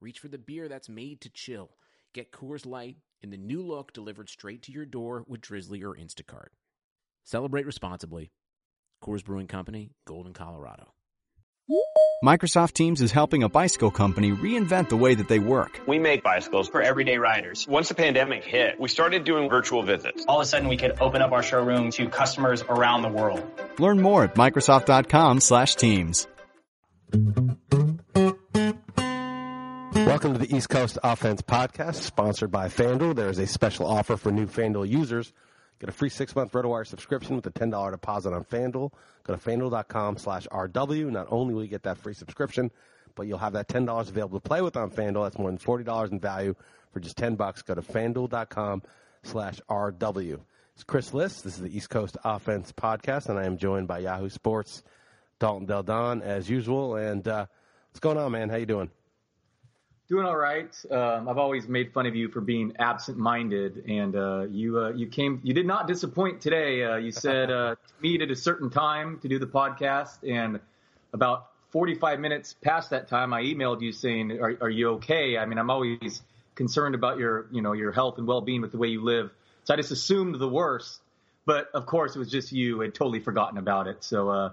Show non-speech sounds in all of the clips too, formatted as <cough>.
reach for the beer that's made to chill. Get Coors Light in the new look delivered straight to your door with Drizzly or Instacart. Celebrate responsibly. Coors Brewing Company, Golden, Colorado. Microsoft Teams is helping a bicycle company reinvent the way that they work. We make bicycles for everyday riders. Once the pandemic hit, we started doing virtual visits. All of a sudden, we could open up our showroom to customers around the world. Learn more at Microsoft.com/Teams. Welcome to the East Coast Offense Podcast, sponsored by FanDuel. There is a special offer for new FanDuel users. Get a free six-month RotoWire subscription with a $10 deposit on FanDuel. Go to FanDuel.com slash RW. Not only will you get that free subscription, but you'll have that $10 available to play with on FanDuel. That's more than $40 in value for just 10 bucks. Go to FanDuel.com slash RW. It's Chris Liss. This is the East Coast Offense Podcast, and I am joined by Yahoo Sports, Dalton Del Don, as usual. And uh, what's going on, man? How you doing? Doing all right. Um, I've always made fun of you for being absent-minded, and uh, you uh, you came. You did not disappoint today. Uh, you said uh, <laughs> meet at a certain time to do the podcast, and about 45 minutes past that time, I emailed you saying, "Are, are you okay?" I mean, I'm always concerned about your you know your health and well-being with the way you live, so I just assumed the worst. But of course, it was just you had totally forgotten about it. So uh,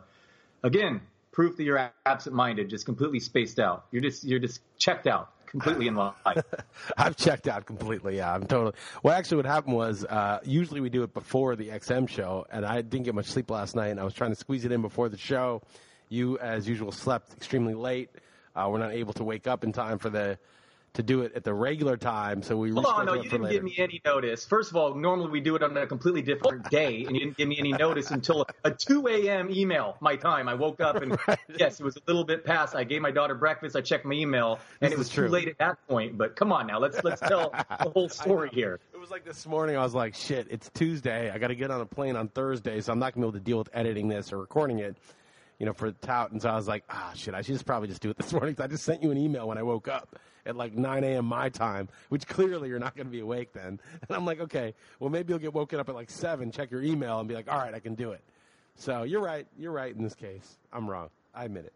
again, proof that you're absent-minded, just completely spaced out. You're just you're just checked out completely in line. <laughs> I've checked out completely. Yeah, I'm totally. Well, actually, what happened was uh, usually we do it before the XM show, and I didn't get much sleep last night, and I was trying to squeeze it in before the show. You, as usual, slept extremely late. Uh, we're not able to wake up in time for the to do it at the regular time, so we. Hold on, no, you didn't give me any notice. First of all, normally we do it on a completely different <laughs> day, and you didn't give me any notice until a 2 a.m. email my time. I woke up and right. yes, it was a little bit past. I gave my daughter breakfast. I checked my email, and this it was too late at that point. But come on now, let's let's tell <laughs> the whole story here. It was like this morning. I was like, shit, it's Tuesday. I got to get on a plane on Thursday, so I'm not gonna be able to deal with editing this or recording it you know, for Tout. And so I was like, ah, shit, I should just probably just do it this <laughs> morning. I just sent you an email when I woke up at like 9 a.m. my time, which clearly you're not going to be awake then. <laughs> And I'm like, okay, well, maybe you'll get woken up at like 7, check your email, and be like, all right, I can do it. So you're right. You're right in this case. I'm wrong. I admit it.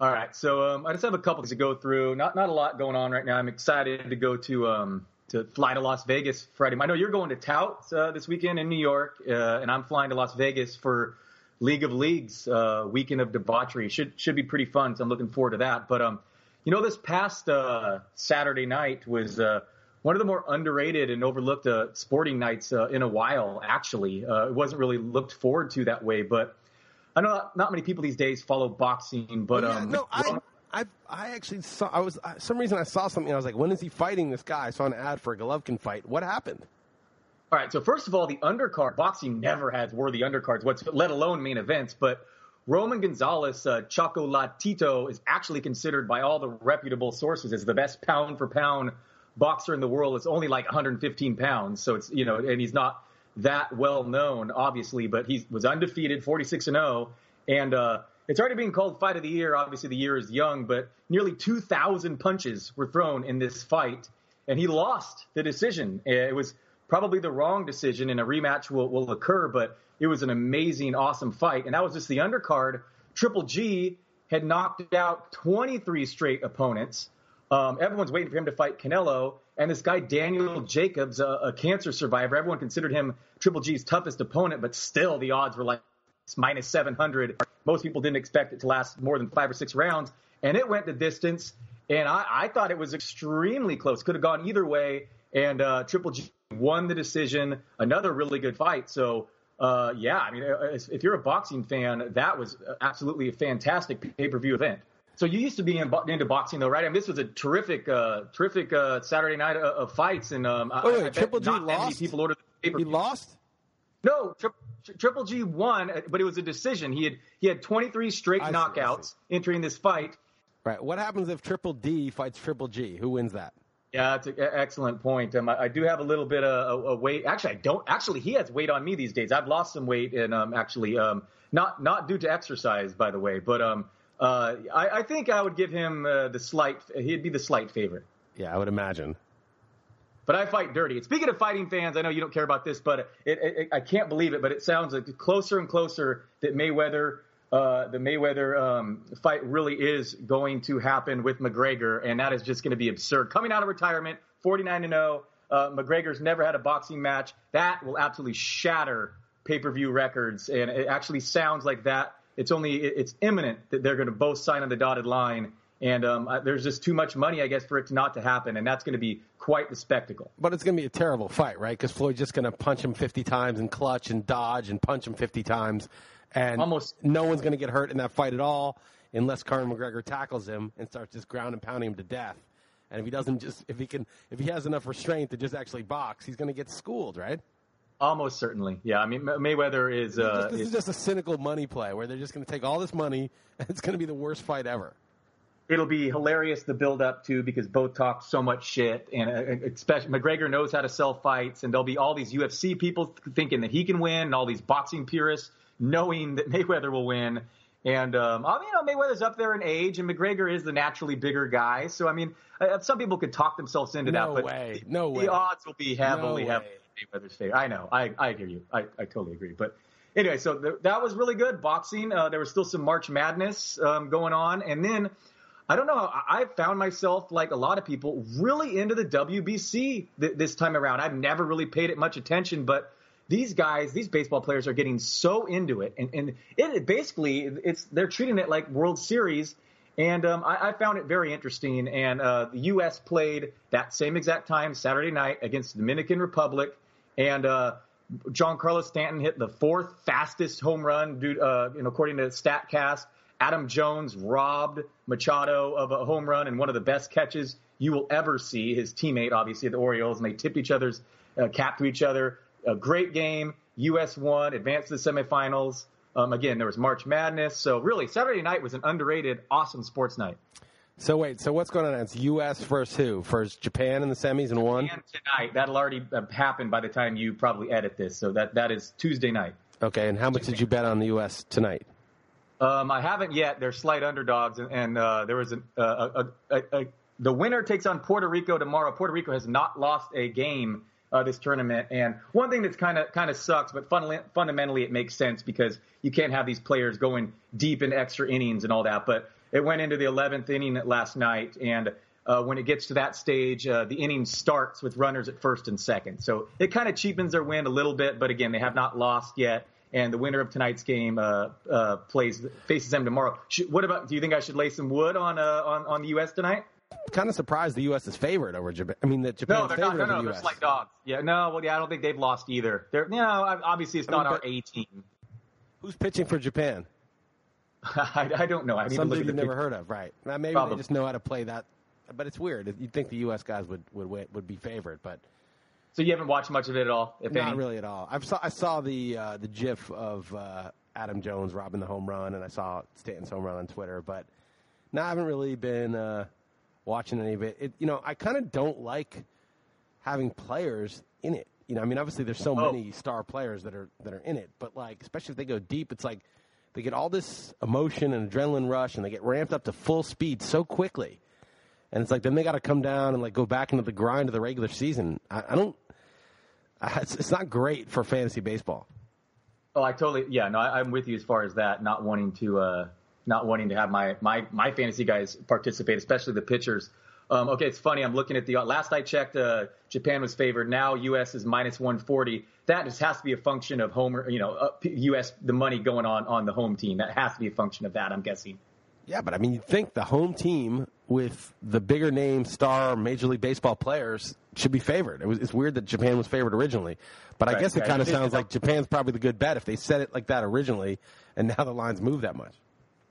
All right. So um, I just have a couple things to go through. Not not a lot going on right now. I'm excited to go to um, to fly to Las Vegas Friday. I know you're going to Tout uh, this weekend in New York, uh, and I'm flying to Las Vegas for League of Leagues uh, weekend of debauchery. Should should be pretty fun. So I'm looking forward to that. But um, you know, this past uh, Saturday night was uh, one of the more underrated and overlooked uh, sporting nights uh, in a while. Actually, uh, it wasn't really looked forward to that way. But I know not, not many people these days follow boxing. But yeah, um, no, I, I, I actually saw. I was I, some reason I saw something. I was like, when is he fighting this guy? I saw an ad for a Golovkin fight. What happened? All right. So first of all, the undercard boxing never has worthy undercards, what's let alone main events. But Roman Gonzalez, uh, Chocolatito, is actually considered by all the reputable sources as the best pound for pound boxer in the world. It's only like 115 pounds, so it's you know, and he's not that well known, obviously, but he was undefeated, 46 and 0, and uh, it's already being called fight of the year. Obviously, the year is young, but nearly 2,000 punches were thrown in this fight, and he lost the decision. It was probably the wrong decision, and a rematch will, will occur. But it was an amazing, awesome fight, and that was just the undercard. Triple G had knocked out 23 straight opponents. Um, everyone's waiting for him to fight Canelo, and this guy Daniel Jacobs, a, a cancer survivor, everyone considered him Triple G's toughest opponent, but still the odds were like minus 700. Most people didn't expect it to last more than five or six rounds, and it went the distance. And I, I thought it was extremely close. Could have gone either way. And uh, Triple G won the decision. Another really good fight. So, uh, yeah, I mean, uh, if you're a boxing fan, that was absolutely a fantastic pay per view event. So you used to be in, into boxing, though, right? I mean, this was a terrific, uh, terrific uh, Saturday night of, of fights, and um, Wait, I, Triple G not that many lost? people ordered the pay per He lost. No, tri- tri- Triple G won, uh, but it was a decision. He had he had 23 straight I see, knockouts entering this fight. Right. What happens if Triple D fights Triple G? Who wins that? Yeah, that's an excellent point. Um, I, I, do have a little bit of a, a, weight. Actually, I don't. Actually, he has weight on me these days. I've lost some weight, and um, actually, um, not not due to exercise, by the way. But um, uh, I, I think I would give him uh, the slight. He'd be the slight favorite. Yeah, I would imagine. But I fight dirty. Speaking of fighting fans, I know you don't care about this, but it, it, it, I can't believe it. But it sounds like closer and closer that Mayweather uh, the Mayweather um, fight really is going to happen with McGregor, and that is just going to be absurd. Coming out of retirement, 49 0, uh, McGregor's never had a boxing match. That will absolutely shatter pay per view records, and it actually sounds like that. It's only it's imminent that they're going to both sign on the dotted line. And um, there's just too much money, I guess, for it to not to happen, and that's going to be quite the spectacle. But it's going to be a terrible fight, right? Because Floyd's just going to punch him 50 times and clutch and dodge and punch him 50 times, and almost no one's going to get hurt in that fight at all unless Conor McGregor tackles him and starts just ground and pounding him to death. And if he doesn't just if he can if he has enough restraint to just actually box, he's going to get schooled, right? Almost certainly, yeah. I mean, Mayweather is. Uh, this is, is just a cynical money play where they're just going to take all this money <laughs> and it's going to be the worst fight ever. It'll be hilarious the build up to because both talk so much shit, and uh, especially McGregor knows how to sell fights, and there'll be all these UFC people thinking that he can win, and all these boxing purists knowing that <laughs> Mayweather will win. And um, you know, Mayweather's up there in age, and McGregor is the naturally bigger guy. So I mean, uh, some people could talk themselves into no that, but way. no the, way. the odds will be heavily, no heavily Mayweather's favor. I know, I, I hear you, I, I totally agree. But anyway, so th- that was really good boxing. Uh, there was still some March Madness um, going on, and then I don't know. I, I found myself like a lot of people really into the WBC th- this time around. I've never really paid it much attention, but these guys, these baseball players are getting so into it, and and it basically it's they're treating it like World Series. And um, I, I, found it very interesting. And uh, the U.S. played that same exact time Saturday night against the Dominican Republic, and uh, Giancarlo Stanton hit the fourth fastest home run, due, uh, you know, according to Statcast. Adam Jones robbed Machado of a home run and one of the best catches you will ever see. His teammate, obviously, the Orioles, and they tipped each other's uh, cap to each other a great game. U.S. won, advanced to the semifinals. Um, again, there was March Madness. So really, Saturday night was an underrated, awesome sports night. So wait, so what's going on? It's U.S. versus who? First Japan in the semis and one tonight. That'll already uh, happen by the time you probably edit this. So that that is Tuesday night. Okay, and how much did you bet on the U.S. tonight? Um, I haven't yet. They're slight underdogs, and, and uh, there was a, a, a, a, the winner takes on Puerto Rico tomorrow. Puerto Rico has not lost a game uh, this tournament. And one thing that's kind of kind of sucks, but fun, fundamentally it makes sense because you can't have these players going deep into extra innings and all that. But it went into the 11th inning last night, and uh, when it gets to that stage, uh, the inning starts with runners at first and second. So it kind of cheapens their win a little bit, but again, they have not lost yet. And the winner of tonight's game uh, uh, plays faces them tomorrow. Should, what about? Do you think I should lay some wood on uh, on on the U.S. tonight? Kind of surprised the U.S. is favored over Japan. I mean, that Japan's no, they're favored not, no, no, the. They're like dogs. Yeah, no, well, yeah, I don't think they've lost either. They're, you know, obviously it's I not mean, our A team. Who's pitching for Japan? <laughs> I, I, don't know. I need Some to look you've never heard of, right? Now, maybe Probably. they just know how to play that. But it's weird. You'd think the U.S. guys would would would be favored, but so you haven't watched much of it at all, if not any? really at all. I saw I saw the uh, the GIF of uh, Adam Jones robbing the home run, and I saw Stanton's home run on Twitter, but no, I haven't really been. Uh, watching any of it. it you know, I kind of don't like having players in it. You know, I mean, obviously there's so oh. many star players that are that are in it, but like, especially if they go deep, it's like they get all this emotion and adrenaline rush, and they get ramped up to full speed so quickly. And it's like then they got to come down and like go back into the grind of the regular season. I, I don't. I, it's, it's not great for fantasy baseball. Oh, I totally yeah. No, I, am with you as far as that. Not wanting to uh, not wanting to have my my my fantasy guys participate, especially the pitchers. Um, okay, it's funny. I'm looking at the last I checked, uh, Japan was favored. Now U.S. is minus 140. That just has to be a function of home, you know, uh, U.S. the money going on on the home team. That has to be a function of that. I'm guessing. Yeah, but I mean, you'd think the home team with the bigger name star Major League Baseball players should be favored. It was, it's weird that Japan was favored originally, but I guess it kind of sounds like Japan's probably the good bet if they said it like that originally, and now the lines move that much.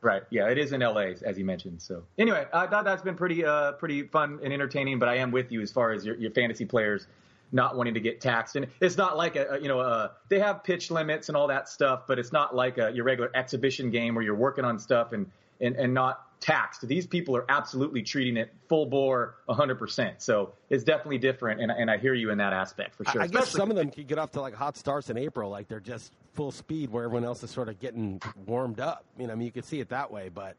Right. Yeah, it is in LA, as you mentioned. So anyway, I thought that's been pretty, uh, pretty fun and entertaining. But I am with you as far as your, your fantasy players not wanting to get taxed. And it's not like a, you know, uh, they have pitch limits and all that stuff, but it's not like a, your regular exhibition game where you're working on stuff and, and, and not taxed. These people are absolutely treating it full bore, 100%. So it's definitely different, and, and I hear you in that aspect for sure. I, I guess some of them could get off to like hot starts in April, like they're just full speed, where everyone else is sort of getting warmed up. You know, I mean, you could see it that way, but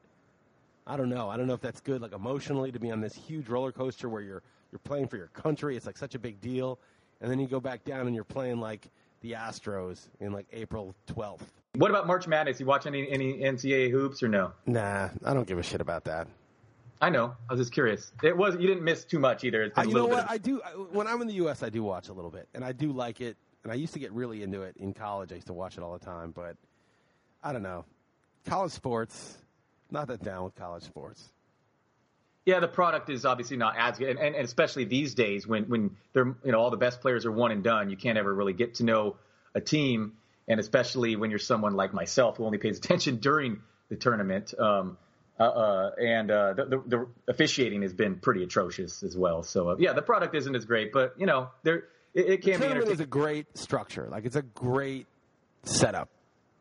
I don't know. I don't know if that's good, like emotionally, to be on this huge roller coaster where you're you're playing for your country. It's like such a big deal, and then you go back down and you're playing like the Astros in like April 12th. What about March Madness? You watch any any NCAA hoops or no? Nah, I don't give a shit about that. I know. I was just curious. It was you didn't miss too much either. It's a you know what? of- I do. I, when I'm in the U.S., I do watch a little bit, and I do like it. And I used to get really into it in college. I used to watch it all the time, but I don't know. College sports, not that down with college sports. Yeah, the product is obviously not as good, and, and, and especially these days when when they're you know all the best players are one and done, you can't ever really get to know a team, and especially when you're someone like myself who only pays attention <laughs> during the tournament. Um, uh, uh, and uh, the, the, the officiating has been pretty atrocious as well. So uh, yeah, the product isn't as great, but you know there it, it can be tournament is a great structure. Like it's a great setup.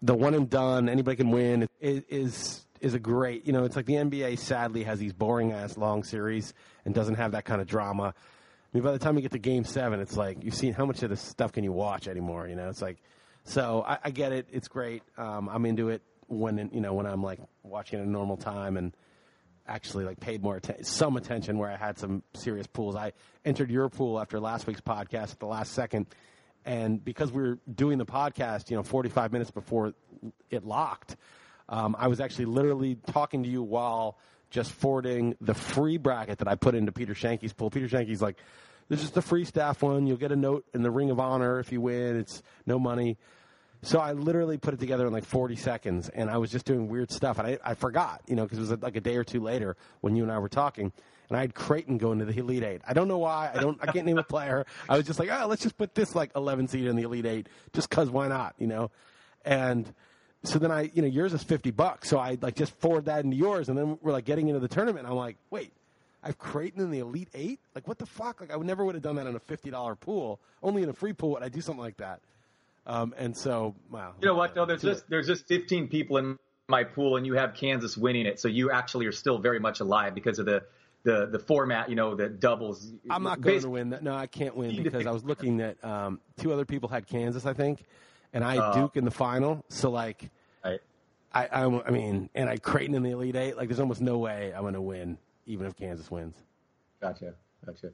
The one and done, anybody can win. Is is is a great. You know, it's like the NBA. Sadly, has these boring ass long series and doesn't have that kind of drama. I mean, by the time you get to Game Seven, it's like you've seen how much of this stuff can you watch anymore. You know, it's like so. I, I get it. It's great. Um, I'm into it when you know when I'm like watching at a normal time and actually like paid more atten- some attention where I had some serious pools. I entered your pool after last week's podcast at the last second, and because we were doing the podcast, you know, 45 minutes before it locked, um, I was actually literally talking to you while just forwarding the free bracket that I put into Peter Schoenke's pool. Peter Schoenke's like, "This is the free staff one. You'll get a note in the Ring of Honor if you win. It's no money." So I literally put it together in like 40 seconds, and I was just doing weird stuff, and I, I forgot, you know, because it was like a day or two later when you and I were talking, and I had Creighton going to the Elite Eight. I don't know why. I don't. I can't name a player. I was just like, oh, let's just put this like 11 seed in the Elite Eight, just cause why not, you know? And so then I, you know, yours is 50 bucks, so I like just forward that into yours, and then we're like getting into the tournament, I'm like, wait. I've Creighton in the Elite Eight. Like, what the fuck? Like, I would never would have done that in a fifty dollar pool. Only in a free pool would I do something like that. Um, and so, wow. You know what though? There's just there's just 15 people in my pool, and you have Kansas winning it, so you actually are still very much alive because of the the the format. You know, that doubles. I'm not going to win. That. No, I can't win because I was looking at um, two other people had Kansas, I think, and I had Oh. Duke in the final. So like, Right. I, I, I mean, and I Creighton in the Elite Eight. Like, there's almost no way I'm going to win, even if Kansas wins. Gotcha, gotcha.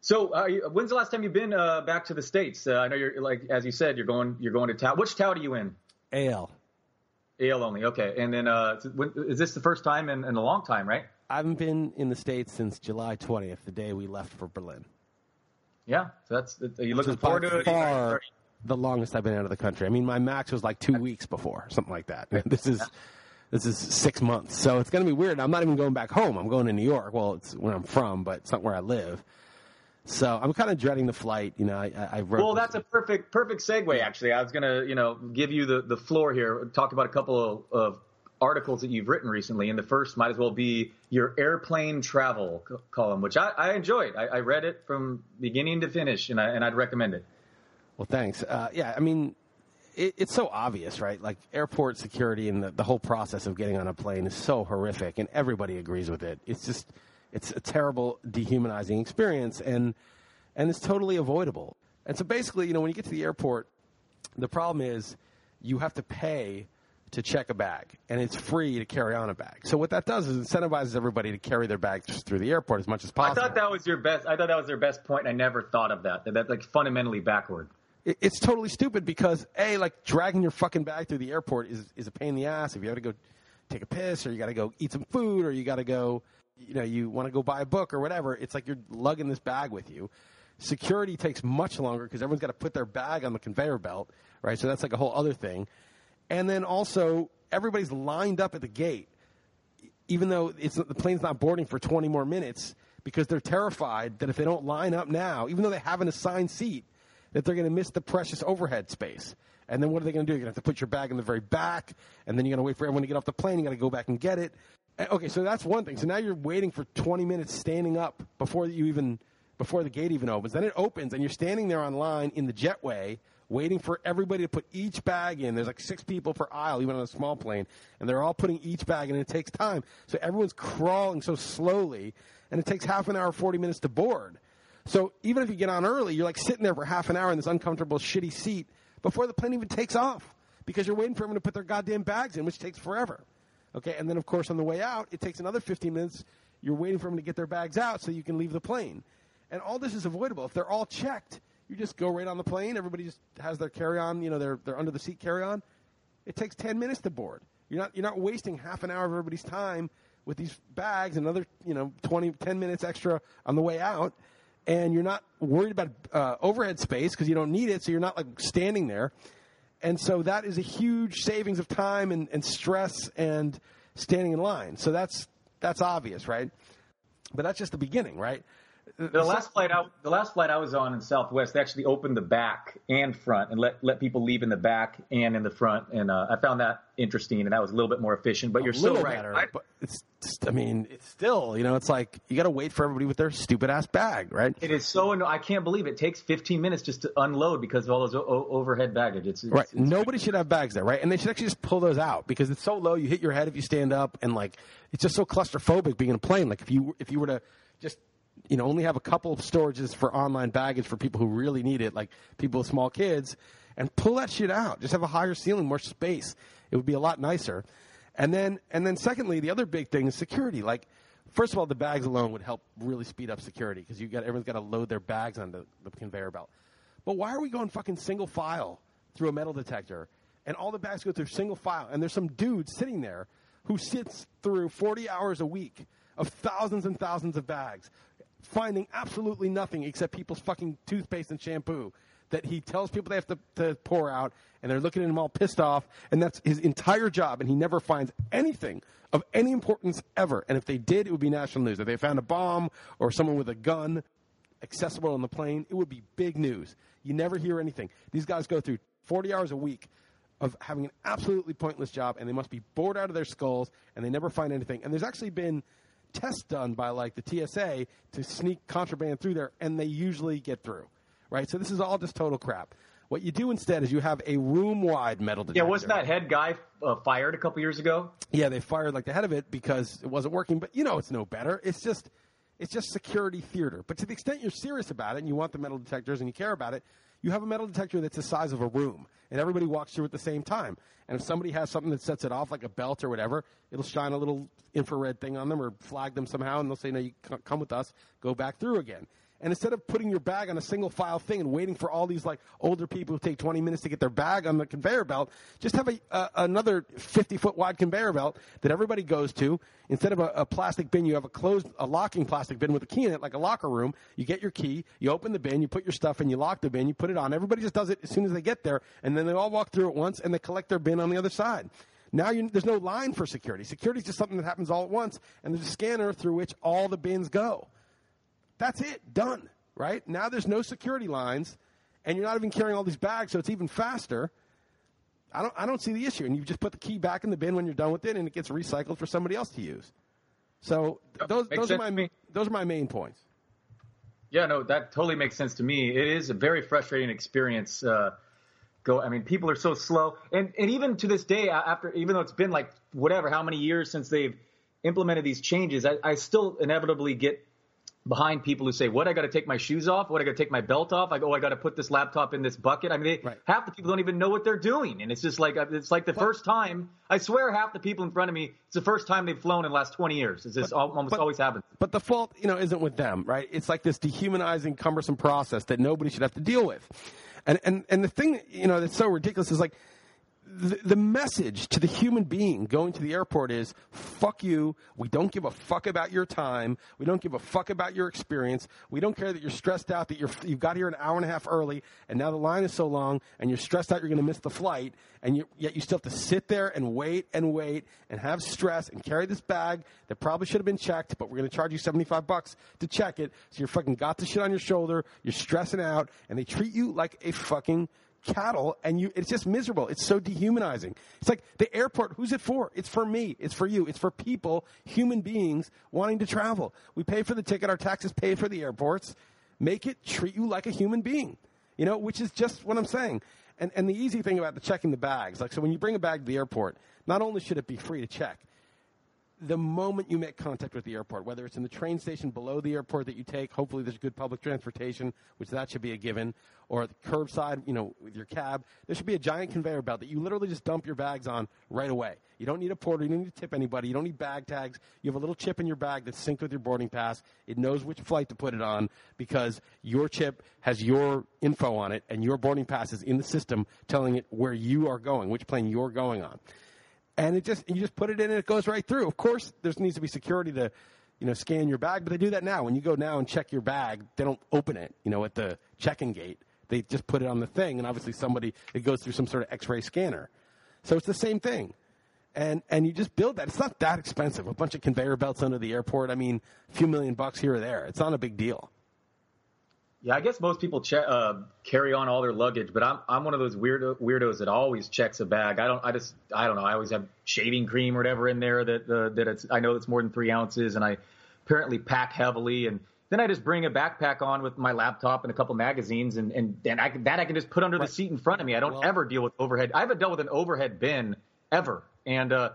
So, uh, you- when's the last time you've been uh, back to the states? Uh, I know you're like as you said, you're going you're going to Tout. Which Tout are you in? AL. AL only. Okay, and then uh, when, is this the first time in, in a long time? Right? I haven't been in the states since July 20th, the day we left for Berlin. Yeah. So that's are you looking by forward to it? far the longest I've been out of the country. I mean, my max was like two weeks before, something like that. <laughs> This is this is six months, so it's going to be weird. I'm not even going back home. I'm going to New York. Well, it's where I'm from, but it's not where I live. So I'm kind of dreading the flight. You know, I, I wrote. Well, that's a perfect perfect segue. Actually, I was gonna you know give you the the floor here. Talk about a couple of, of articles that you've written recently, and the first might as well be your airplane travel co- column, which I, I enjoyed. I, I read it from beginning to finish, and I and I'd recommend it. Well, thanks. Uh, yeah, I mean, it, it's so obvious, right? Like airport security and the, the whole process of getting on a plane is so horrific, and everybody agrees with it. It's just, it's a terrible, dehumanizing experience, and and it's totally avoidable. And so basically, you know, when you get to the airport, the problem is you have to pay to check a bag, and it's free to carry on a bag. So what that does is incentivizes everybody to carry their bags through the airport as much as possible. I thought that was your best. I thought that was their best point. and I never thought of that. That that's like fundamentally backward. It- it's totally stupid because a like dragging your fucking bag through the airport is is a pain in the ass. If you have to go take a piss or you got to go eat some food or you got to go you know you want to go buy a book or whatever it's like you're lugging this bag with you. Security takes much longer because everyone's got to put their bag on the conveyor belt right? So that's like a whole other thing. And then also everybody's lined up at the gate. Even though it's the plane's not boarding for 20 more minutes because they're terrified that if they don't line up now, even though they have an assigned seat, that they're going to miss the precious overhead space. And then what are they going to do? You're going to have to put your bag in the very back, and then you're going to wait for everyone to get off the plane. You got to go back and get it. Uh, Okay, so that's one thing. So now you're waiting for 20 minutes standing up before you even before the gate even opens. Then it opens, and you're standing there on line in the jetway waiting for everybody to put each bag in. There's like six people per aisle, even on a small plane, and they're all putting each bag in, and it takes time. So everyone's crawling so slowly, and it takes half an hour, 40 minutes to board. So even if you get on early, you're like sitting there for half an hour in this uncomfortable, shitty seat before the plane even takes off because you're waiting for them to put their goddamn bags in, which takes forever. Okay, and then of course on the way out, it takes another 15 minutes. You're waiting for them to get their bags out so you can leave the plane. And all this is avoidable. If they're all checked, you just go right on the plane. Everybody just has their carry-on, you know, their, their under the seat carry-on. It takes 10 minutes to board. You're not, you're not wasting half an hour of everybody's time with these bags, and another, you know, 20, 10 minutes extra on the way out. And you're not worried about uh, overhead space because you don't need it, so you're not like standing there. And so that is a huge savings of time and, and stress and standing in line. So that's that's obvious, right? But that's just the beginning, right? The last flight out, the last flight I was on in Southwest, they actually opened the back and front and let let people leave in the back and in the front, and uh, I found that interesting, and that was a little bit more efficient. But a you're little right. better, I- but it's, I mean, it's still, you know, it's like you got to wait for everybody with their stupid ass bag, right? it is so anno- I can't believe it takes 15 minutes just to unload because of all those o- o- overhead baggage. It's, it's Right. it's- Nobody should have bags there, right? And they should actually just pull those out because it's so low. You hit your head if you stand up, and like it's just so claustrophobic being in a plane. Like if you if you were to just you know only have a couple of storages for online baggage for people who really need it, like people with small kids, and pull that shit out. Just have a higher ceiling, more space. It would be a lot nicer. And then and then secondly, the other big thing is security. Like first of all, the bags alone would help really speed up security because you got everyone's got to load their bags on the, the conveyor belt. But why are we going fucking single file through a metal detector and all the bags go through single file and there's some dude sitting there who sits through 40 hours a week of thousands and thousands of bags finding absolutely nothing except people's fucking toothpaste and shampoo that he tells people they have to, to pour out and they're looking at him all pissed off and that's his entire job and he never finds anything of any importance ever and if they did it would be national news if they found a bomb or someone with a gun accessible on the plane, it would be big news. You never hear anything. These guys go through 40 hours a week of having an absolutely pointless job, and they must be bored out of their skulls, and they never find anything. And there's actually been tests done by like the TSA to sneak contraband through there, and they usually get through. Right? So this is all just total crap. What you do instead is you have a room-wide metal detector. yeah, wasn't that head guy uh, fired a couple years ago? Yeah, they fired like the head of it because it wasn't working. But you know, it's no better. It's just, it's just security theater. But to the extent you're serious about it and you want the metal detectors and you care about it, you have a metal detector that's the size of a room, and everybody walks through at the same time. And if somebody has something that sets it off, like a belt or whatever, it'll shine a little infrared thing on them or flag them somehow, and they'll say, "No, you come with us. Go back through again." And instead of putting your bag on a single file thing and waiting for all these like older people who take 20 minutes to get their bag on the conveyor belt, just have a, uh, another 50 foot wide conveyor belt that everybody goes to. Instead of a, a plastic bin, you have a closed, a locking plastic bin with a key in it, like a locker room. You get your key, you open the bin, you put your stuff in, you lock the bin, you put it on. Everybody just does it as soon as they get there, and then they all walk through it once and they collect their bin on the other side. Now you, there's no line for security. Security is just something that happens all at once, and there's a scanner through which all the bins go. That's it. Done. Right? Now there's no security lines, and you're not even carrying all these bags, so it's even faster. I don't, I don't see the issue. And you just put the key back in the bin when you're done with it, and it gets recycled for somebody else to use. So th- those, makes those, are my, those are my main points. Yeah, no, that totally makes sense to me. It is a very frustrating experience. Uh, go, I mean, people are so slow, and and even to this day, after even though it's been like whatever how many years since they've implemented these changes, I, I still inevitably get behind people who say, "What? I got to take my shoes off? What? I got to take my belt off? I go, oh, I got to put this laptop in this bucket." I mean, they, Right. half the people don't even know what they're doing, and it's just like uh, it's like the first time. I swear, half the people in front of me, it's the first time they've flown in the last twenty years. It's just al- almost but- always happens. But the fault, you know, isn't with them, right? It's like this dehumanizing, cumbersome process that nobody should have to deal with. And and and the thing, you know, that's so ridiculous is like the, the message to the human being going to the airport is fuck you. We don't give a fuck about your time. We don't give a fuck about your experience. We don't care that you're stressed out that you're, you've got here an hour and a half early and now the line is so long and you're stressed out you're going to miss the flight and you, yet you still have to sit there and wait and wait and have stress and carry this bag that probably should have been checked, but we're going to charge you 75 bucks to check it. So you're fucking got the shit on your shoulder. You're stressing out and they treat you like a fucking cattle and you it's just miserable. It's so dehumanizing. It's like the airport who's it for? It's for me. It's for you. It's for people human beings wanting to travel. We pay for the ticket. Our taxes pay for the airports. Make it treat you like a human being You know, which is just what I'm saying. And and the easy thing about the checking the bags, like so when you bring a bag to the airport, not only should it be free to check, the moment you make contact with the airport, whether it's in the train station below the airport that you take, hopefully there's good public transportation, which that should be a given, or the curbside, you know, with your cab, there should be a giant conveyor belt that you literally just dump your bags on right away. You don't need a porter, you don't need to tip anybody, you don't need bag tags. You have a little chip in your bag that's synced with your boarding pass. It knows which flight to put it on because your chip has your info on it and your boarding pass is in the system telling it where you are going, which plane you're going on and it just you just put it in and it goes right through. Of course, there needs to be security to you know scan your bag, but they do that now. When you go now and check your bag, they don't open it. You know at the check-in gate, they just put it on the thing, and obviously somebody it goes through some sort of X-ray scanner. So it's the same thing. And and you just build that. It's not that expensive. A bunch of conveyor belts under the airport. I mean, a few million bucks here or there. It's not a big deal. Yeah, I guess most people che- uh, carry on all their luggage, but I'm I'm one of those weirdo weirdos that always checks a bag. I don't I just I don't know. I always have shaving cream or whatever in there that uh, that it's I know it's more than three ounces, and I apparently pack heavily, and then I just bring a backpack on with my laptop and a couple magazines, and and, and I can, that I can just put under the seat in front of me. I don't Well- ever deal with overhead. I haven't dealt with an overhead bin ever, and uh,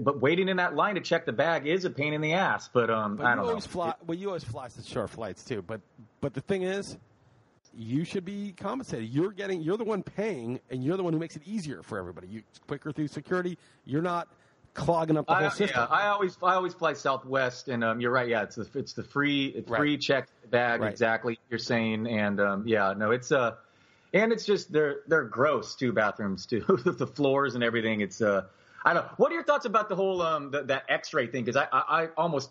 but waiting in that line to check the bag is a pain in the ass. But um, But I don't know. always fly. Well, you always fly such short flights too. But but the thing is, you should be compensated. You're getting. You're the one paying, and you're the one who makes it easier for everybody. You quicker through security. You're not clogging up the I, whole system. Yeah, I always I always fly Southwest, and um, you're right. Yeah, it's the it's the free it's Right. free check bag Right. exactly you're saying, and um, yeah, no, it's uh, and it's just they're they're gross too bathrooms too, <laughs> the floors and everything. It's uh, I don't. What are your thoughts about the whole um the, that X-ray thing? Because I, I I almost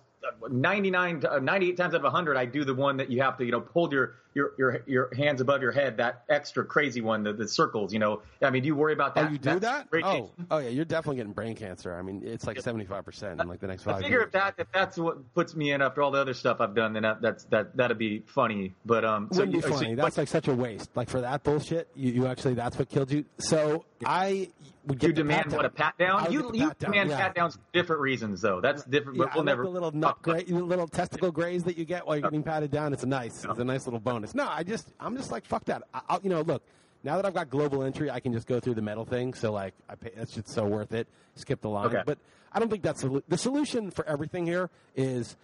99 to- uh, 98 times out of 100 I do the one that you have to you know hold your your your your hands above your head that extra crazy one the, the circles you know I mean do you worry about Oh, that you do that? Oh, oh yeah. You're definitely getting brain cancer. I mean, it's like seventy five percent in like the next five I figure years. if that if that's what puts me in after all the other stuff I've done, then that, that's that that'd be funny. But um, so be so funny. you- that's like such a waste. Like for that bullshit, you, you actually that's what killed you. So I would get you demand what a pat down. You you down, demand yeah. pat downs for different reasons though. That's different. Yeah, but we'll never the little nut gra- the little testicle graze that you get while you're getting patted down. It's nice, it's a nice little bonus. No, I just, I'm just like fuck that. I, I'll, you know, look, now that I've got global entry, I can just go through the metal thing. So like, I pay, that's just so worth it. Skip the line. Okay. But I don't think that's the, the solution for everything here. Is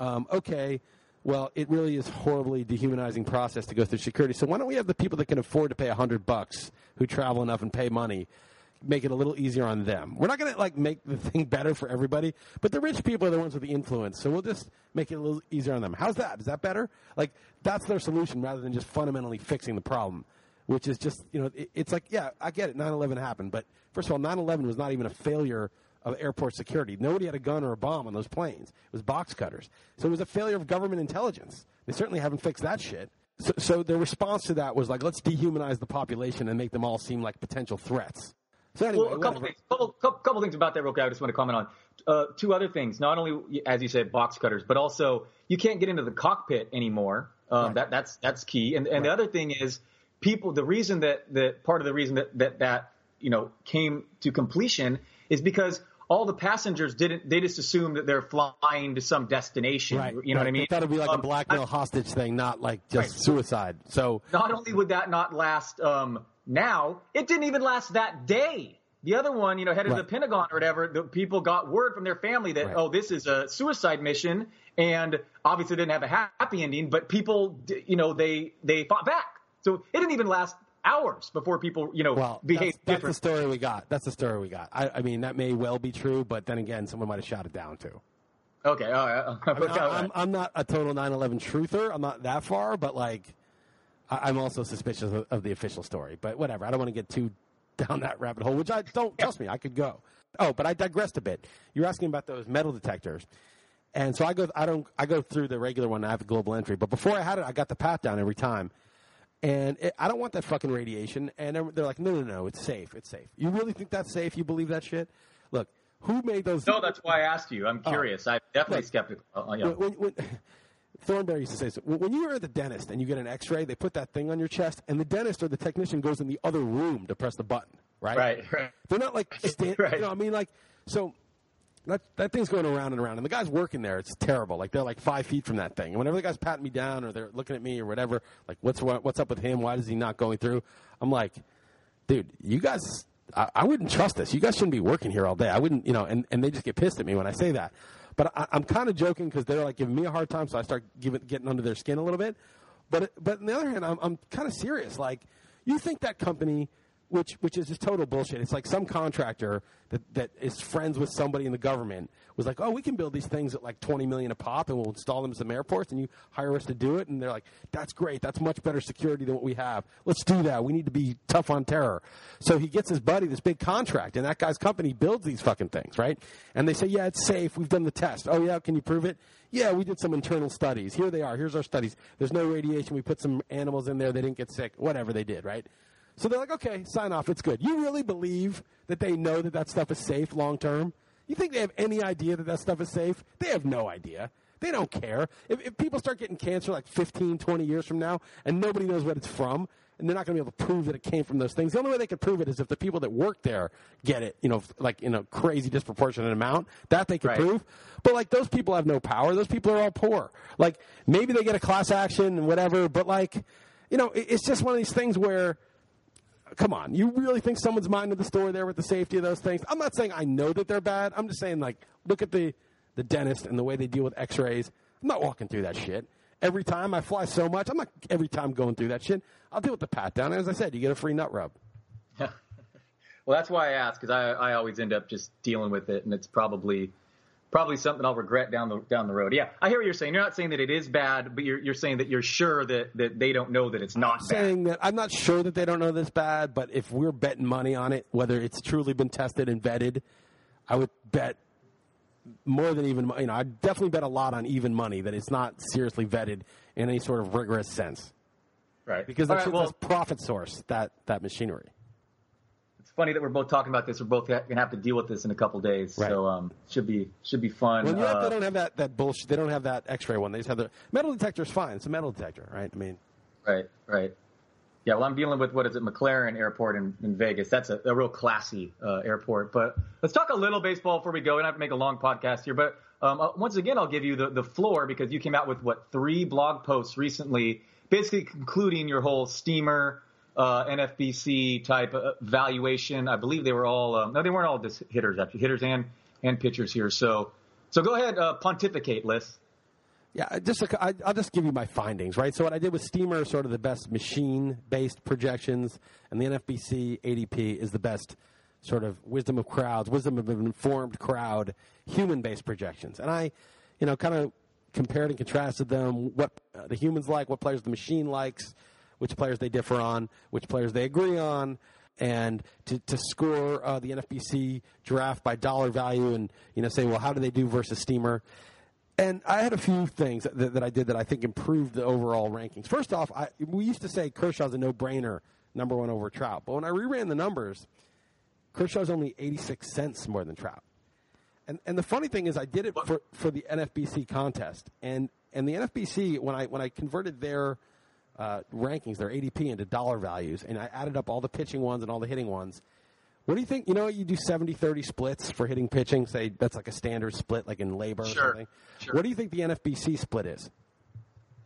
um, okay. Well, it really is horribly dehumanizing process to go through security. So why don't we have the people that can afford to pay a hundred bucks who travel enough and pay money? Make it a little easier on them. We're not going to like make the thing better for everybody, but the rich people are the ones with the influence. So we'll just make it a little easier on them. How's that? Is that better? Like that's their solution rather than just fundamentally fixing the problem, which is just, you know, it, it's like, yeah, I get it. 9/11 happened, but first of all, 9/11 was not even a failure of airport security. Nobody had a gun or a bomb on those planes. It was box cutters. So it was a failure of government intelligence. They certainly haven't fixed that shit. So, so their response to that was like, let's dehumanize the population and make them all seem like potential threats. So anyway, Well, a couple things, couple, couple, couple things about that real quick. I just want to comment on uh, two other things. Not only, as you said, box cutters, but also you can't get into the cockpit anymore. Um, Right. That that's that's key. And and the other thing is people. The reason that that part of the reason that that that you know came to completion is because all the passengers didn't. They just assumed that they're flying to some destination. Right. You know right. what I mean? They thought it'd be like Um, a blackmail hostage thing, not like just Right. suicide. So not only would that not last um, now, it didn't even last that day. The other one, you know, headed to the Pentagon or whatever, the people got word from their family that, Right. oh, this is a suicide mission, and obviously didn't have a happy ending, but people, you know, they they fought back. So it didn't even last hours before people, you know, well, behaved that's, that's the story we got. That's the story we got. I, I mean, that may well be true, but then again, someone might have shot it down too. Okay, all right. I mean, I, I'm, I'm not a total 9/11 truther. I'm not that far, but like, I, I'm also suspicious of, of the official story. But whatever. I don't want to get too down that rabbit hole, which I don't. Trust me, I could go. Oh, but I digressed a bit. You're asking about those metal detectors, and so I go. I don't. I go through the regular one. I have the global entry, but before I had it, I got the pat down every time. And it, I don't want that fucking radiation. And they're- like, no, no, no, it's safe. It's safe. You really think that's safe? You believe that shit? Look, who made those? no, that's why I asked you. I'm curious. I'm definitely Look, skeptical. Uh, yeah. when, when, Thornberry used to say, so, when you are at the dentist and you get an X-ray, they put that thing on your chest, and the dentist or the technician goes in the other room to press the button, right? Right, right. They're not like <laughs> stand, Right. you know. I mean, like so. that that thing's going around and around, and the guys working there, it's terrible. Like they're like five feet from that thing, and whenever the guys patting me down or they're looking at me or whatever, like what's what's up with him? Why is he not going through? I'm like, dude, you guys, I, I wouldn't trust this. You guys shouldn't be working here all day. I wouldn't, you know, and and they just get pissed at me when I say that. But I, I'm kind of joking because they're like giving me a hard time, so I start giving, getting under their skin a little bit. But but on the other hand, I'm I'm kind of serious. Like, you think that company which which is just total bullshit. It's like some contractor that, that is friends with somebody in the government was like, oh, we can build these things at like twenty million a pop, and we'll install them at some airports, and you hire us to do it, and they're like, that's great, that's much better security than what we have. Let's do that. We need to be tough on terror. So he gets his buddy this big contract, and that guy's company builds these fucking things, right? And they say, yeah, it's safe. We've done the test. Oh yeah, can you prove it? Yeah, we did some internal studies. Here they are. Here's our studies. There's no radiation. We put some animals in there. They didn't get sick. Whatever they did, right? So they're like, okay, sign off. It's good. You really believe that they know that that stuff is safe long term? You think they have any idea that that stuff is safe? They have no idea. They don't care. If, if people start getting cancer like 15, 20 years from now and nobody knows what it's from, and they're not going to be able to prove that it came from those things. The only way they could prove it is if the people that work there get it, you know, like in a crazy disproportionate amount. That they can Right. prove. But like those people have no power. Those people are all poor. Like maybe they get a class action and whatever, but like, you know, it, it's just one of these things where come on, you really think someone's minding the store there with the safety of those things? I'm not saying I know that they're bad. I'm just saying like look at the the dentist and the way they deal with X-rays. I'm not walking through that shit every time. I fly so much. I'm not every time going through that shit. I'll deal with the pat down. As I said, you get a free nut rub. <laughs> Well, that's why I ask because I, I always end up just dealing with it, and it's probably probably something I'll regret down the down the road. Yeah, I hear what you're saying. You're not saying that it is bad, but you're you're saying that you're sure that that they don't know that it's not bad. saying that I'm not sure that they don't know this bad, but if we're betting money on it, whether it's truly been tested and vetted, I would bet more than even you know I definitely bet a lot on even money that it's not seriously vetted in any sort of rigorous sense right? because that's right, well, a profit source that that machinery. It's funny that we're both talking about this. We're both ha- gonna have to deal with this in a couple days, Right. so um, should be should be fun. Well, you Uh, they don't have that that bullshit. They don't have that X-ray one. They just have the metal detector's fine. It's a metal detector, right? I mean, Right, right. Yeah, well, I'm dealing with what is it, McCarran Airport in, in Vegas. That's a, a real classy uh, airport. But let's talk a little baseball before we go. We don't have to make a long podcast here. But um, uh, once again, I'll give you the, the floor because you came out with what three blog posts recently, basically concluding your whole Steamer uh, NFBC type valuation. I believe they were all um, no, they weren't all just hitters actually, hitters and and pitchers here. So so go ahead, uh, pontificate, Liss. Yeah, just a- I- I'll just give you my findings, right? So what I did with Steamer sort of the best machine-based projections, and the NFBC ADP is the best sort of wisdom of crowds, wisdom of an informed crowd, human-based projections. And I, you know, kind of compared and contrasted them, what the humans like, what players the machine likes, which players they differ on, which players they agree on, and to, to score uh, the NFBC draft by dollar value, and you know, say, well, how do they do versus Steamer? And I had a few things that, that I did that I think improved the overall rankings. First off, I, we used to say Kershaw's a no-brainer, number one over Trout. But when I reran the numbers, Kershaw's only 86 cents more than Trout. And and the funny thing is, I did it for, for the NFBC contest, and and the NFBC when I when I converted their uh, rankings, their ADP into dollar values, and I added up all the pitching ones and all the hitting ones. What do you think? You know, you do 70-30 splits for hitting pitching. Say that's like a standard split, like in labor or Sure, something. sure. What do you think the NFBC split is?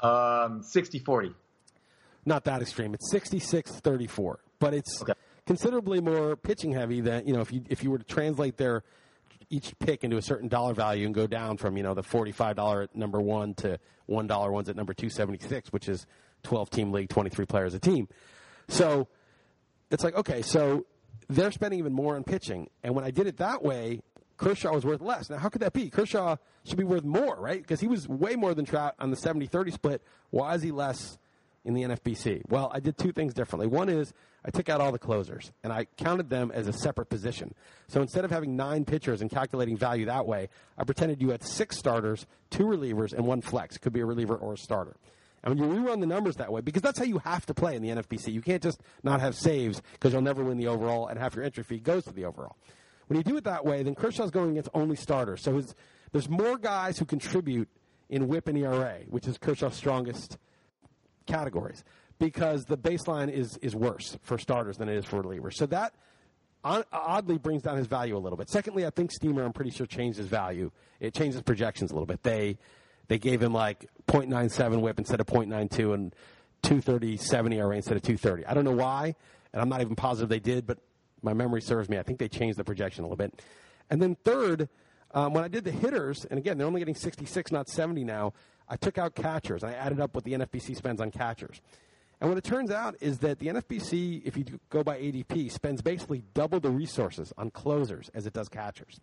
Um, 60-40. Not that extreme. It's 66-34, but it's Okay. considerably more pitching heavy than you know if you if you were to translate their each pick into a certain dollar value and go down from you know the forty-five dollar at number one to one dollar ones at number two seventy-six, which is twelve team league, twenty-three players a team. So it's like okay, so they're spending even more on pitching, and when I did it that way, Kershaw was worth less. Now, how could that be? Kershaw should be worth more, right? Because he was way more than Trout on the 70-30 split. Why is he less in the NFBC? Well, I did two things differently. One is I took out all the closers and I counted them as a separate position. So instead of having nine pitchers and calculating value that way, I pretended you had six starters, two relievers, and one flex. Could be a reliever or a starter. And when you rerun the numbers that way, because that's how you have to play in the NFBC, you can't just not have saves because you'll never win the overall and half your entry fee goes to the overall. When you do it that way, then Kershaw's going against only starters. So his, there's more guys who contribute in WHIP and ERA, which is Kershaw's strongest categories, because the baseline is is worse for starters than it is for relievers. So that oddly brings down his value a little bit. Secondly, I think Steamer, I'm pretty sure, changed his value. It changed his projections a little bit. They they gave him like 0.97 WHIP instead of 0.92 and 230 70 ERA instead of 230. I don't know why, and I'm not even positive they did, but my memory serves me. I think they changed the projection a little bit. And then third, um, when I did the hitters, and again, they're only getting 66, not 70 now, I took out catchers. I added up what the NFBC spends on catchers. And what it turns out is that the NFBC, if you go by ADP, spends basically double the resources on closers as it does catchers.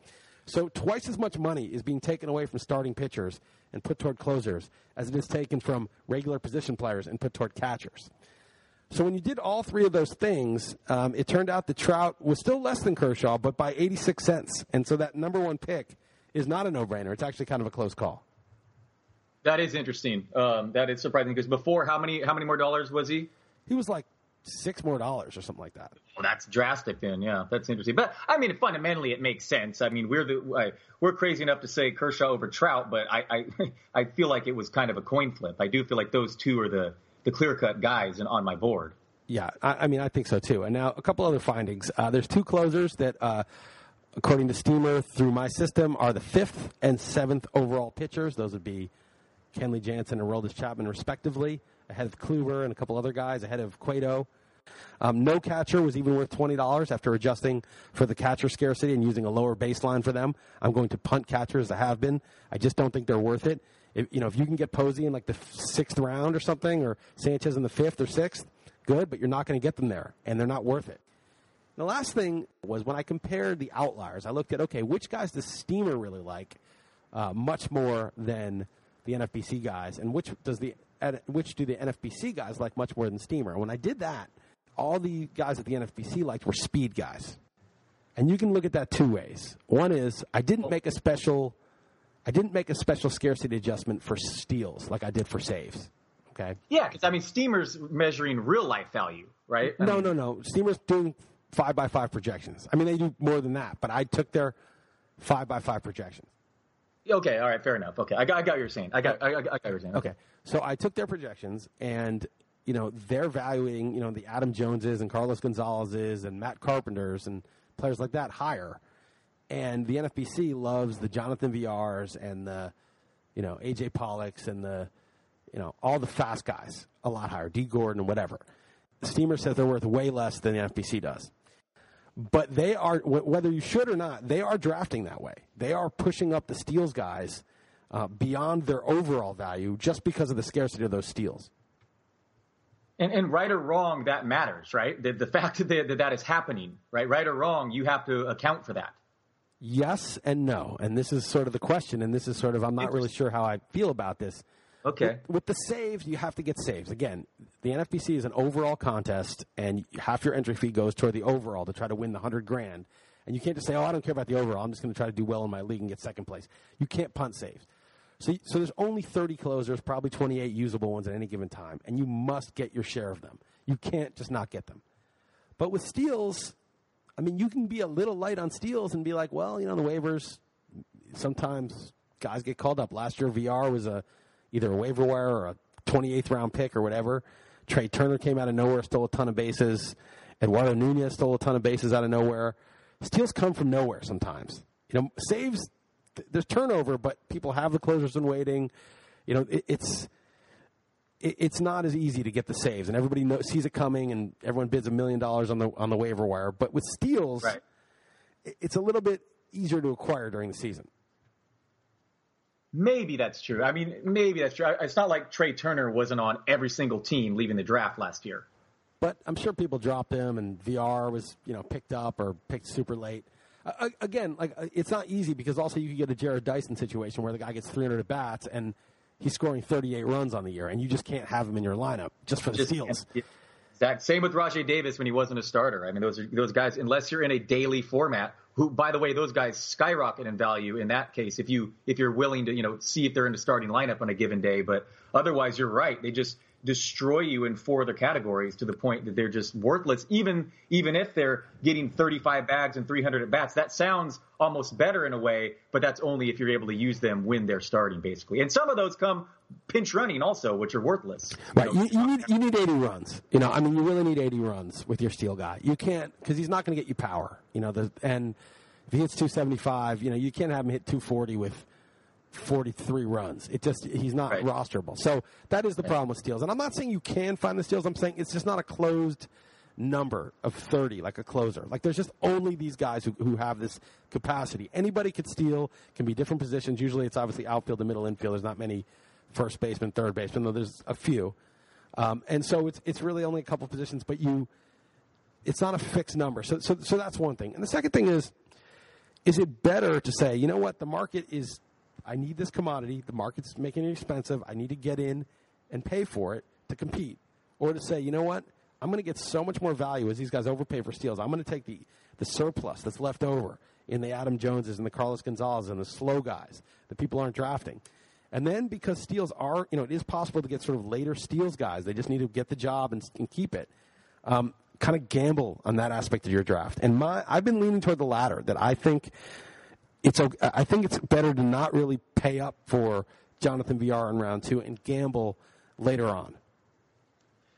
So twice as much money is being taken away from starting pitchers and put toward closers as it is taken from regular position players and put toward catchers. So when you did all three of those things, um, it turned out that Trout was still less than Kershaw, but by 86 cents. And so that number one pick is not a no-brainer. It's actually kind of a close call. That is interesting. Um, that is surprising because before, how many how many more dollars was he? He was like six more dollars or something like that. Well, that's drastic. Then, yeah, that's interesting. But I mean, fundamentally, it makes sense. I mean, we're the we're crazy enough to say Kershaw over Trout, but I, I <laughs> I feel like it was kind of a coin flip. I do feel like those two are the the clear cut guys and on my board. Yeah, I, I, mean, I think so too. And now a couple other findings. Uh, there's two closers that, uh, according to Steamer, through my system, are the fifth and seventh overall pitchers. Those would be Kenley Jansen and Aroldis Chapman, respectively, ahead of Kluber and a couple other guys, ahead of Cueto. Um, no catcher was even worth twenty dollars after adjusting for the catcher scarcity and using a lower baseline for them. I'm going to punt catchers. I have been. I just don't think they're worth it. If, you know, if you can get Posey in like the sixth round or something, or Sanchez in the fifth or sixth, good. But you're not going to get them there, and they're not worth it. The last thing was when I compared the outliers. I looked at okay, which guys does Steamer really like uh, much more than the NFBC guys, and which does the which do the NFBC guys like much more than Steamer? When I did that, all the guys at the NFBC liked were speed guys, and you can look at that two ways. One is I didn't make a special, I didn't make a special scarcity adjustment for steals like I did for saves. Okay. Yeah, because I mean, Steamer's measuring real life value, right? I no, mean, no, no. Steamer's doing five by five projections. I mean, they do more than that, but I took their five by five projections. Okay, all right, fair enough. Okay, I got, I got you're saying. I got, I, I got you're saying. Okay. so I took their projections, and you know they're valuing you know the Adam Joneses and Carlos Gonzalez's and Matt Carpenters and players like that higher, and the NFBC loves the Jonathan Villars and the you know AJ Pollocks and the you know all the fast guys a lot higher, Dee Gordon whatever. Steamer says they're worth way less than the NFBC does but they are whether you should or not, they are drafting that way. They are pushing up the steals guys uh, beyond their overall value just because of the scarcity of those steals. And, and right or wrong, that matters, right? The, the fact that, that that is happening, right? Right or wrong, you have to account for that. Yes and no, and this is sort of the question, and this is sort of I'm not really sure how I feel about this. Okay. With, with, the saves, you have to get saves. Again, the NFBC is an overall contest, and half your entry fee goes toward the overall to try to win the hundred grand. And you can't just say, "Oh, I don't care about the overall. I'm just going to try to do well in my league and get second place." You can't punt saves. So, so there's only 30 closers, probably 28 usable ones at any given time, and you must get your share of them. You can't just not get them. But with steals, I mean, you can be a little light on steals and be like, well, you know, the waivers. Sometimes guys get called up. Last year, Villar was a either a waiver wire or a 28th round pick or whatever. Trea Turner came out of nowhere, stole a ton of bases. Eduardo Nunez stole a ton of bases out of nowhere. Steals come from nowhere sometimes. You know, saves, there's turnover, but people have the closers in waiting. You know, it, it's it, it's not as easy to get the saves, and everybody knows, sees it coming, and everyone bids a million dollars on the on the waiver wire. But with steals, right. it, it's a little bit easier to acquire during the season. Maybe that's true. I mean, maybe that's true. It's not like Trea Turner wasn't on every single team leaving the draft last year. But I'm sure people dropped him, and Villar was you know picked up or picked super late. Uh, again, like uh, it's not easy because also you could get a Jarrod Dyson situation where the guy gets 300 at bats and he's scoring 38 runs on the year, and you just can't have him in your lineup just for the just, steals. Exact. Same with Rajai Davis when he wasn't a starter. I mean, those are, those guys, unless you're in a daily format, who, by the way, those guys skyrocket in value in that case if you if you're willing to you know see if they're in the starting lineup on a given day. But otherwise, you're right. They just destroy you in four other categories to the point that they're just worthless. Even even if they're getting 35 bags and 300 at bats, that sounds almost better in a way. But that's only if you're able to use them when they're starting, basically. And some of those come pinch running also, which are worthless. Right. know, You, you need you need 80 runs. You know, I mean, you really need 80 runs with your steel guy. You can't because he's not going to get you power. You know, the, and if he hits 275, you know, you can't have him hit 240 with 43 runs. It just he's not Right. rosterable. So that is the problem with steals. And I'm not saying you can find the steals. I'm saying it's just not a closed number of 30 like a closer. Like there's just only these guys who, who have this capacity. Anybody could steal, can be different positions. Usually it's obviously outfield and middle infield. There's not many first baseman, third baseman, though there's a few. Um, and so it's it's really only a couple positions, but you it's not a fixed number. So so so that's one thing. And the second thing is is it better to say, you know what, the market is I need this commodity, the market's making it expensive, I need to get in and pay for it to compete. Or to say, you know what, I'm going to get so much more value as these guys overpay for steals. I'm going to take the, the surplus that's left over in the Adam Joneses and the Carlos Gonzalez and the slow guys that people aren't drafting. And then because steals are, you know, it is possible to get sort of later steals guys. They just need to get the job and, and keep it. Um, kind of gamble on that aspect of your draft. And my, I've been leaning toward the latter. That I think it's. I think it's better to not really pay up for Jonathan Villar in round two and gamble later on.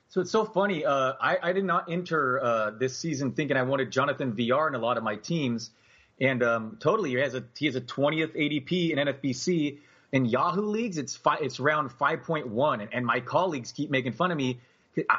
So it's so funny. Uh, I, I did not enter uh, this season thinking I wanted Jonathan Villar in a lot of my teams, and um, totally he has a he has a 20th ADP in NFBC. In Yahoo leagues, it's fi- it's round 5.1, and, and my colleagues keep making fun of me. I,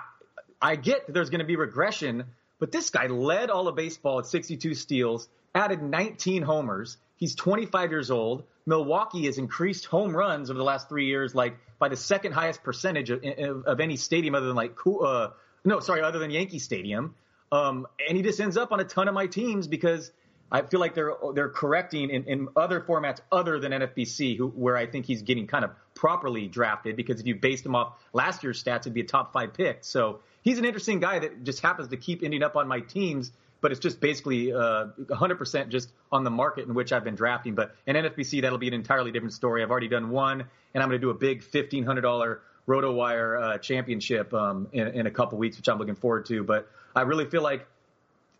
I get that there's going to be regression, but this guy led all of baseball at 62 steals, added 19 homers. He's 25 years old. Milwaukee has increased home runs over the last three years, like by the second highest percentage of, of, of any stadium other than like, uh, no, sorry, other than Yankee Stadium. Um, and he just ends up on a ton of my teams because I feel like they're they're correcting in, in other formats other than NFBC, who, where I think he's getting kind of properly drafted. Because if you based him off last year's stats, it'd be a top five pick. So he's an interesting guy that just happens to keep ending up on my teams. But it's just basically uh, 100% just on the market in which I've been drafting. But in NFBC, that'll be an entirely different story. I've already done one, and I'm going to do a big $1,500 RotoWire uh, championship um, in, in a couple weeks, which I'm looking forward to. But I really feel like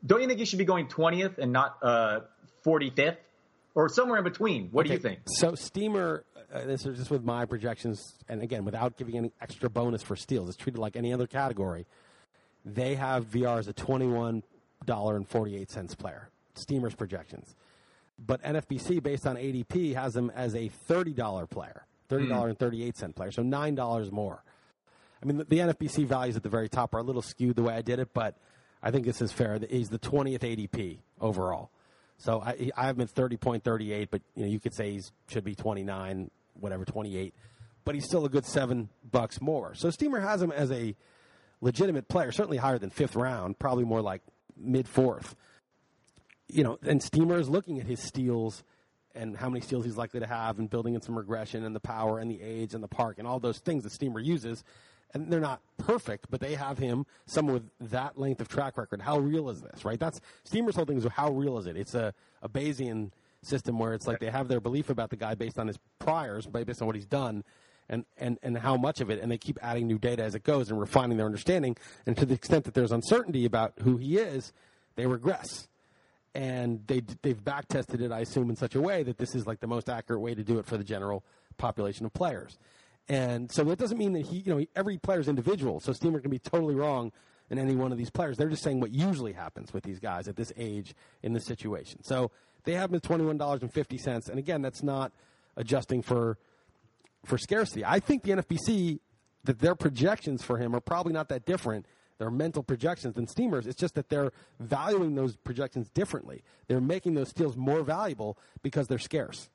don't you think he should be going 20th and not uh, 45th or somewhere in between? What do you think? So Steamer, uh, this is just with my projections, and again, without giving any extra bonus for steals, it's treated like any other category. They have Villar as a twenty-one dollar and forty-eight cents player. Steamer's projections, but NFBC based on ADP has them as a thirty dollar player, thirty dollar and thirty-eight cent player, so nine dollars more. I mean, the, the NFBC values at the very top are a little skewed the way I did it, but I think this is fair. He's the 20th ADP overall. So I, I have him at 30.38, but you know you could say he should be 29, whatever, 28. But he's still a good seven bucks more. So Steamer has him as a legitimate player, certainly higher than fifth round, probably more like mid fourth. You know, and Steamer is looking at his steals and how many steals he's likely to have, and building in some regression and the power and the age and the park and all those things that Steamer uses. And they're not perfect, but they have him someone with that length of track record. How real is this, right? That's Steamer's whole thing is how real is it? It's a, a Bayesian system where it's like they have their belief about the guy based on his priors, based on what he's done, and, and, and how much of it, and they keep adding new data as it goes and refining their understanding. And to the extent that there's uncertainty about who he is, they regress. And they, they've back tested it, I assume, in such a way that this is like the most accurate way to do it for the general population of players. And so that doesn't mean that he, you know, every player is individual. So Steamer can be totally wrong in any one of these players. They're just saying what usually happens with these guys at this age in this situation. So they have him at twenty one dollars and fifty cents. And again, that's not adjusting for for scarcity. I think the NFBC that their projections for him are probably not that different. Their mental projections than Steamers. It's just that they're valuing those projections differently. They're making those steals more valuable because they're scarce.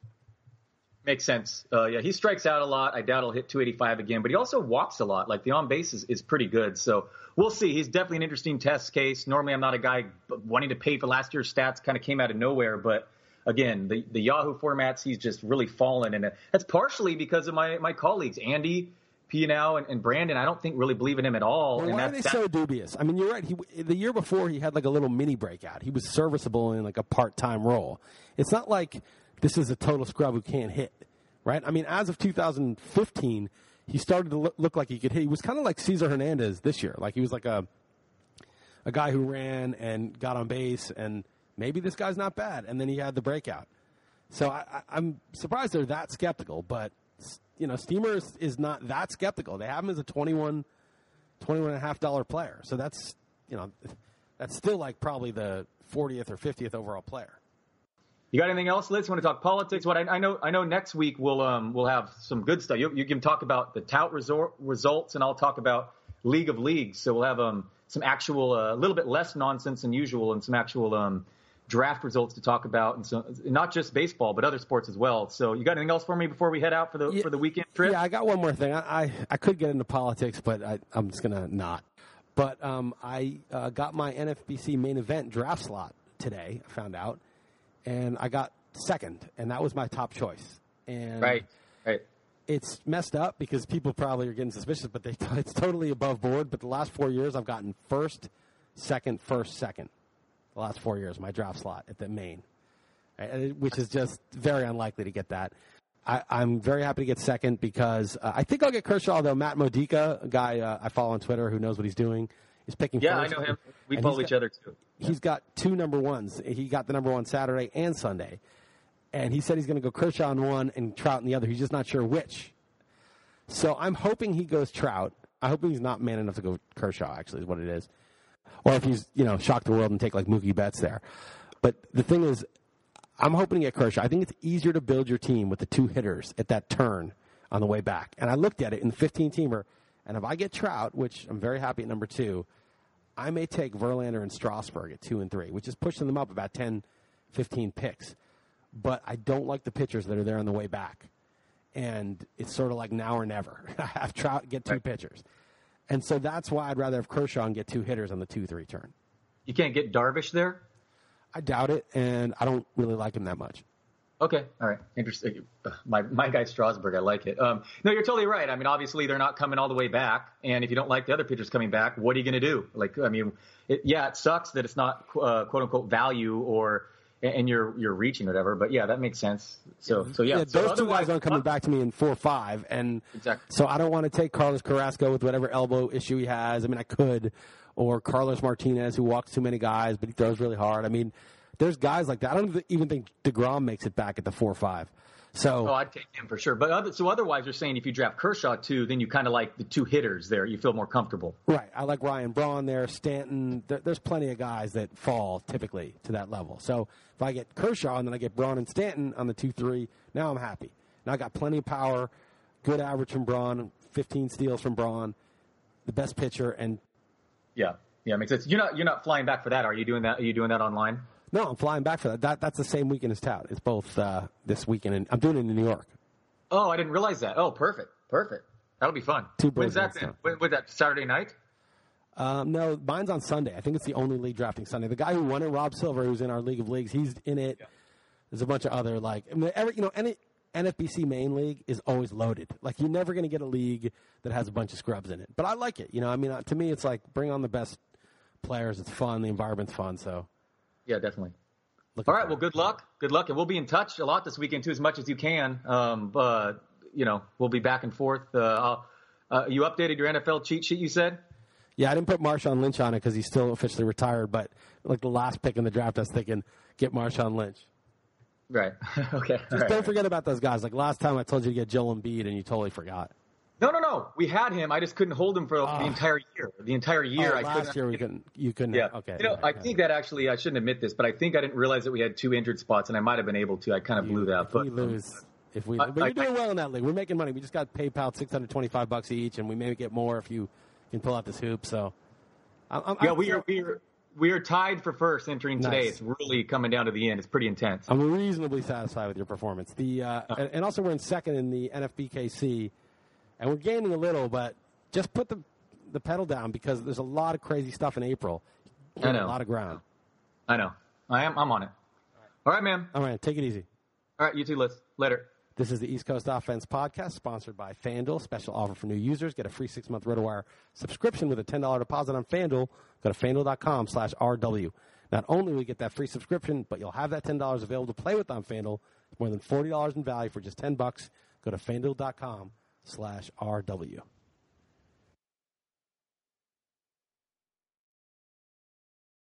Makes sense. Uh, yeah, he strikes out a lot. I doubt he'll hit 285 again, but he also walks a lot. Like the on base is, is pretty good. So we'll see. He's definitely an interesting test case. Normally, I'm not a guy wanting to pay for last year's stats. Kind of came out of nowhere, but again, the, the Yahoo formats, he's just really fallen, and that's partially because of my my colleagues, Andy. Pianow and, and Brandon, I don't think really believe in him at all. Well, and why are they that- so dubious? I mean, you're right. He the year before he had like a little mini breakout. He was serviceable in like a part time role. It's not like this is a total scrub who can't hit, right? I mean, as of 2015, he started to look, like he could hit. He was kind of like Cesar Hernandez this year. Like he was like a a guy who ran and got on base, and maybe this guy's not bad. And then he had the breakout. So I, I'm surprised they're that skeptical, but you know, Steamer is, is not that skeptical. They have him as a 21, 21 and a half dollar player. So that's, you know, that's still like probably the 40th or 50th overall player. You got anything else, Liss? You want to talk politics? What I, I know, I know next week we'll um we'll have some good stuff. You, you can talk about the tout resort results, and I'll talk about League of Leagues. So we'll have um some actual a uh, little bit less nonsense than usual, and some actual um draft results to talk about, and so not just baseball but other sports as well. So you got anything else for me before we head out for the yeah, for the weekend trip? Yeah, I got one more thing. I I, I could get into politics, but I, I'm just gonna not. But um, I uh, got my NFBC main event draft slot today. I found out, and I got second, and that was my top choice. And right, right. It's messed up because people probably are getting suspicious, but they, <laughs> it's totally above board. But the last four years, I've gotten first, second, first, second. The last four years, my draft slot at the main, which is just very unlikely to get that. I, am very happy to get second because uh, I think I'll get Kershaw, though. Matt Modica, a guy uh, I follow on Twitter who knows what he's doing, is picking yeah, first. I know him. We follow each got, other, too. He's got two number ones. He got the number one Saturday and Sunday and he said he's going to go Kershaw in one and Trout in the other. He's just not sure which. So I'm hoping he goes Trout. I hope he's not man enough to go Kershaw. Actually, is what it is. Or if he's you know shock the world and take like Mookie Betts there. But the thing is, I'm hoping to get Kershaw. I think it's easier to build your team with the two hitters at that turn on the way back. And I looked at it in the 15 teamer, and if I get Trout, which I'm very happy at number two, I may take Verlander and Strasburg at two and three, which is pushing them up about 10, 15 picks but I don't like the pitchers that are there on the way back. And it's sort of like now or never. <laughs> I have Trout get two right. pitchers. And so that's why I'd rather have Kershaw and get two hitters on the 2 3 turn. You can't get Darvish there? I doubt it, and I don't really like him that much. Okay, all right, interesting. My my guy Strasburg, I like it. Um, no, you're totally right. I mean, obviously they're not coming all the way back, and if you don't like the other pitchers coming back, what are you going to do? Like, I mean, it, yeah, it sucks that it's not uh, quote unquote value or and you're you're reaching whatever. But yeah, that makes sense. So so yeah, yeah so those two guys aren't coming back to me in four or five, and exactly. So I don't want to take Carlos Carrasco with whatever elbow issue he has. I mean, I could, or Carlos Martinez who walks too many guys, but he throws really hard. I mean, there's guys like that. I don't even think Degrom makes it back at the four five. So oh, I'd take him for sure. But other, so otherwise, you're saying if you draft Kershaw too, then you kind of like the two hitters there. You feel more comfortable. Right. I like Ryan Braun there, Stanton. There, there's plenty of guys that fall typically to that level. So if I get Kershaw and then I get Braun and Stanton on the two three, now I'm happy. Now I got plenty of power, good average from Braun, 15 steals from Braun, the best pitcher, and yeah, yeah, makes sense. You're not you're not flying back for that, are you? Doing that? Are you doing that online? No, I'm flying back for that. that that's the same weekend as Tout. It's both uh, this weekend, and I'm doing it in New York. Oh, I didn't realize that. Oh, perfect, perfect. That'll be fun. Two When's that then? When, was that Saturday night? Um, no, mine's on Sunday. I think it's the only league drafting Sunday. The guy who won it, Rob Silver, who's in our League of Leagues, he's in it. Yeah. There's a bunch of other like, I mean, every, you know, any NFBC main league is always loaded. Like you're never going to get a league that has a bunch of scrubs in it. But I like it. You know, I mean, uh, to me, it's like bring on the best players. It's fun. The environment's fun. So. Yeah, definitely. Looking All right. Well, good luck. Good luck, and we'll be in touch a lot this weekend too, as much as you can. Um, but you know, we'll be back and forth. Uh, uh, you updated your NFL cheat sheet. You said. Yeah, I didn't put Marshawn Lynch on it because he's still officially retired. But like the last pick in the draft, I was thinking get Marshawn Lynch. Right. <laughs> okay. Just right. don't forget about those guys. Like last time, I told you to get Joel Embiid, and you totally forgot. No, no, no. We had him. I just couldn't hold him for oh. the entire year. The entire year, oh, I last year we couldn't. You couldn't. Yeah. Okay. You know, I think that actually I shouldn't admit this, but I think I didn't realize that we had two injured spots, and I might have been able to. I kind of you, blew that. If but we lose, if we, but you're doing well in that league. We're making money. We just got PayPal six hundred twenty-five bucks each, and we may get more if you can pull out this hoop. So, I'm, I'm, yeah, we are we are we are tied for first entering today. Nice. It's really coming down to the end. It's pretty intense. I'm reasonably satisfied with your performance. The uh, uh, and, and also we're in second in the NFBKC and we're gaining a little, but just put the the pedal down because there's a lot of crazy stuff in April. I know a lot of ground. I know. I am. I'm on it. All right, man. All right, take it easy. All right, you too. Let's later. This is the East Coast Offense Podcast, sponsored by FanDuel. Special offer for new users. Get a free six-month RotoWire subscription with a $10 deposit on FanDuel. Go to FanDuel.com slash RW. Not only will you get that free subscription, but you'll have that $10 available to play with on FanDuel. More than $40 in value for just 10 bucks. Go to FanDuel.com slash RW.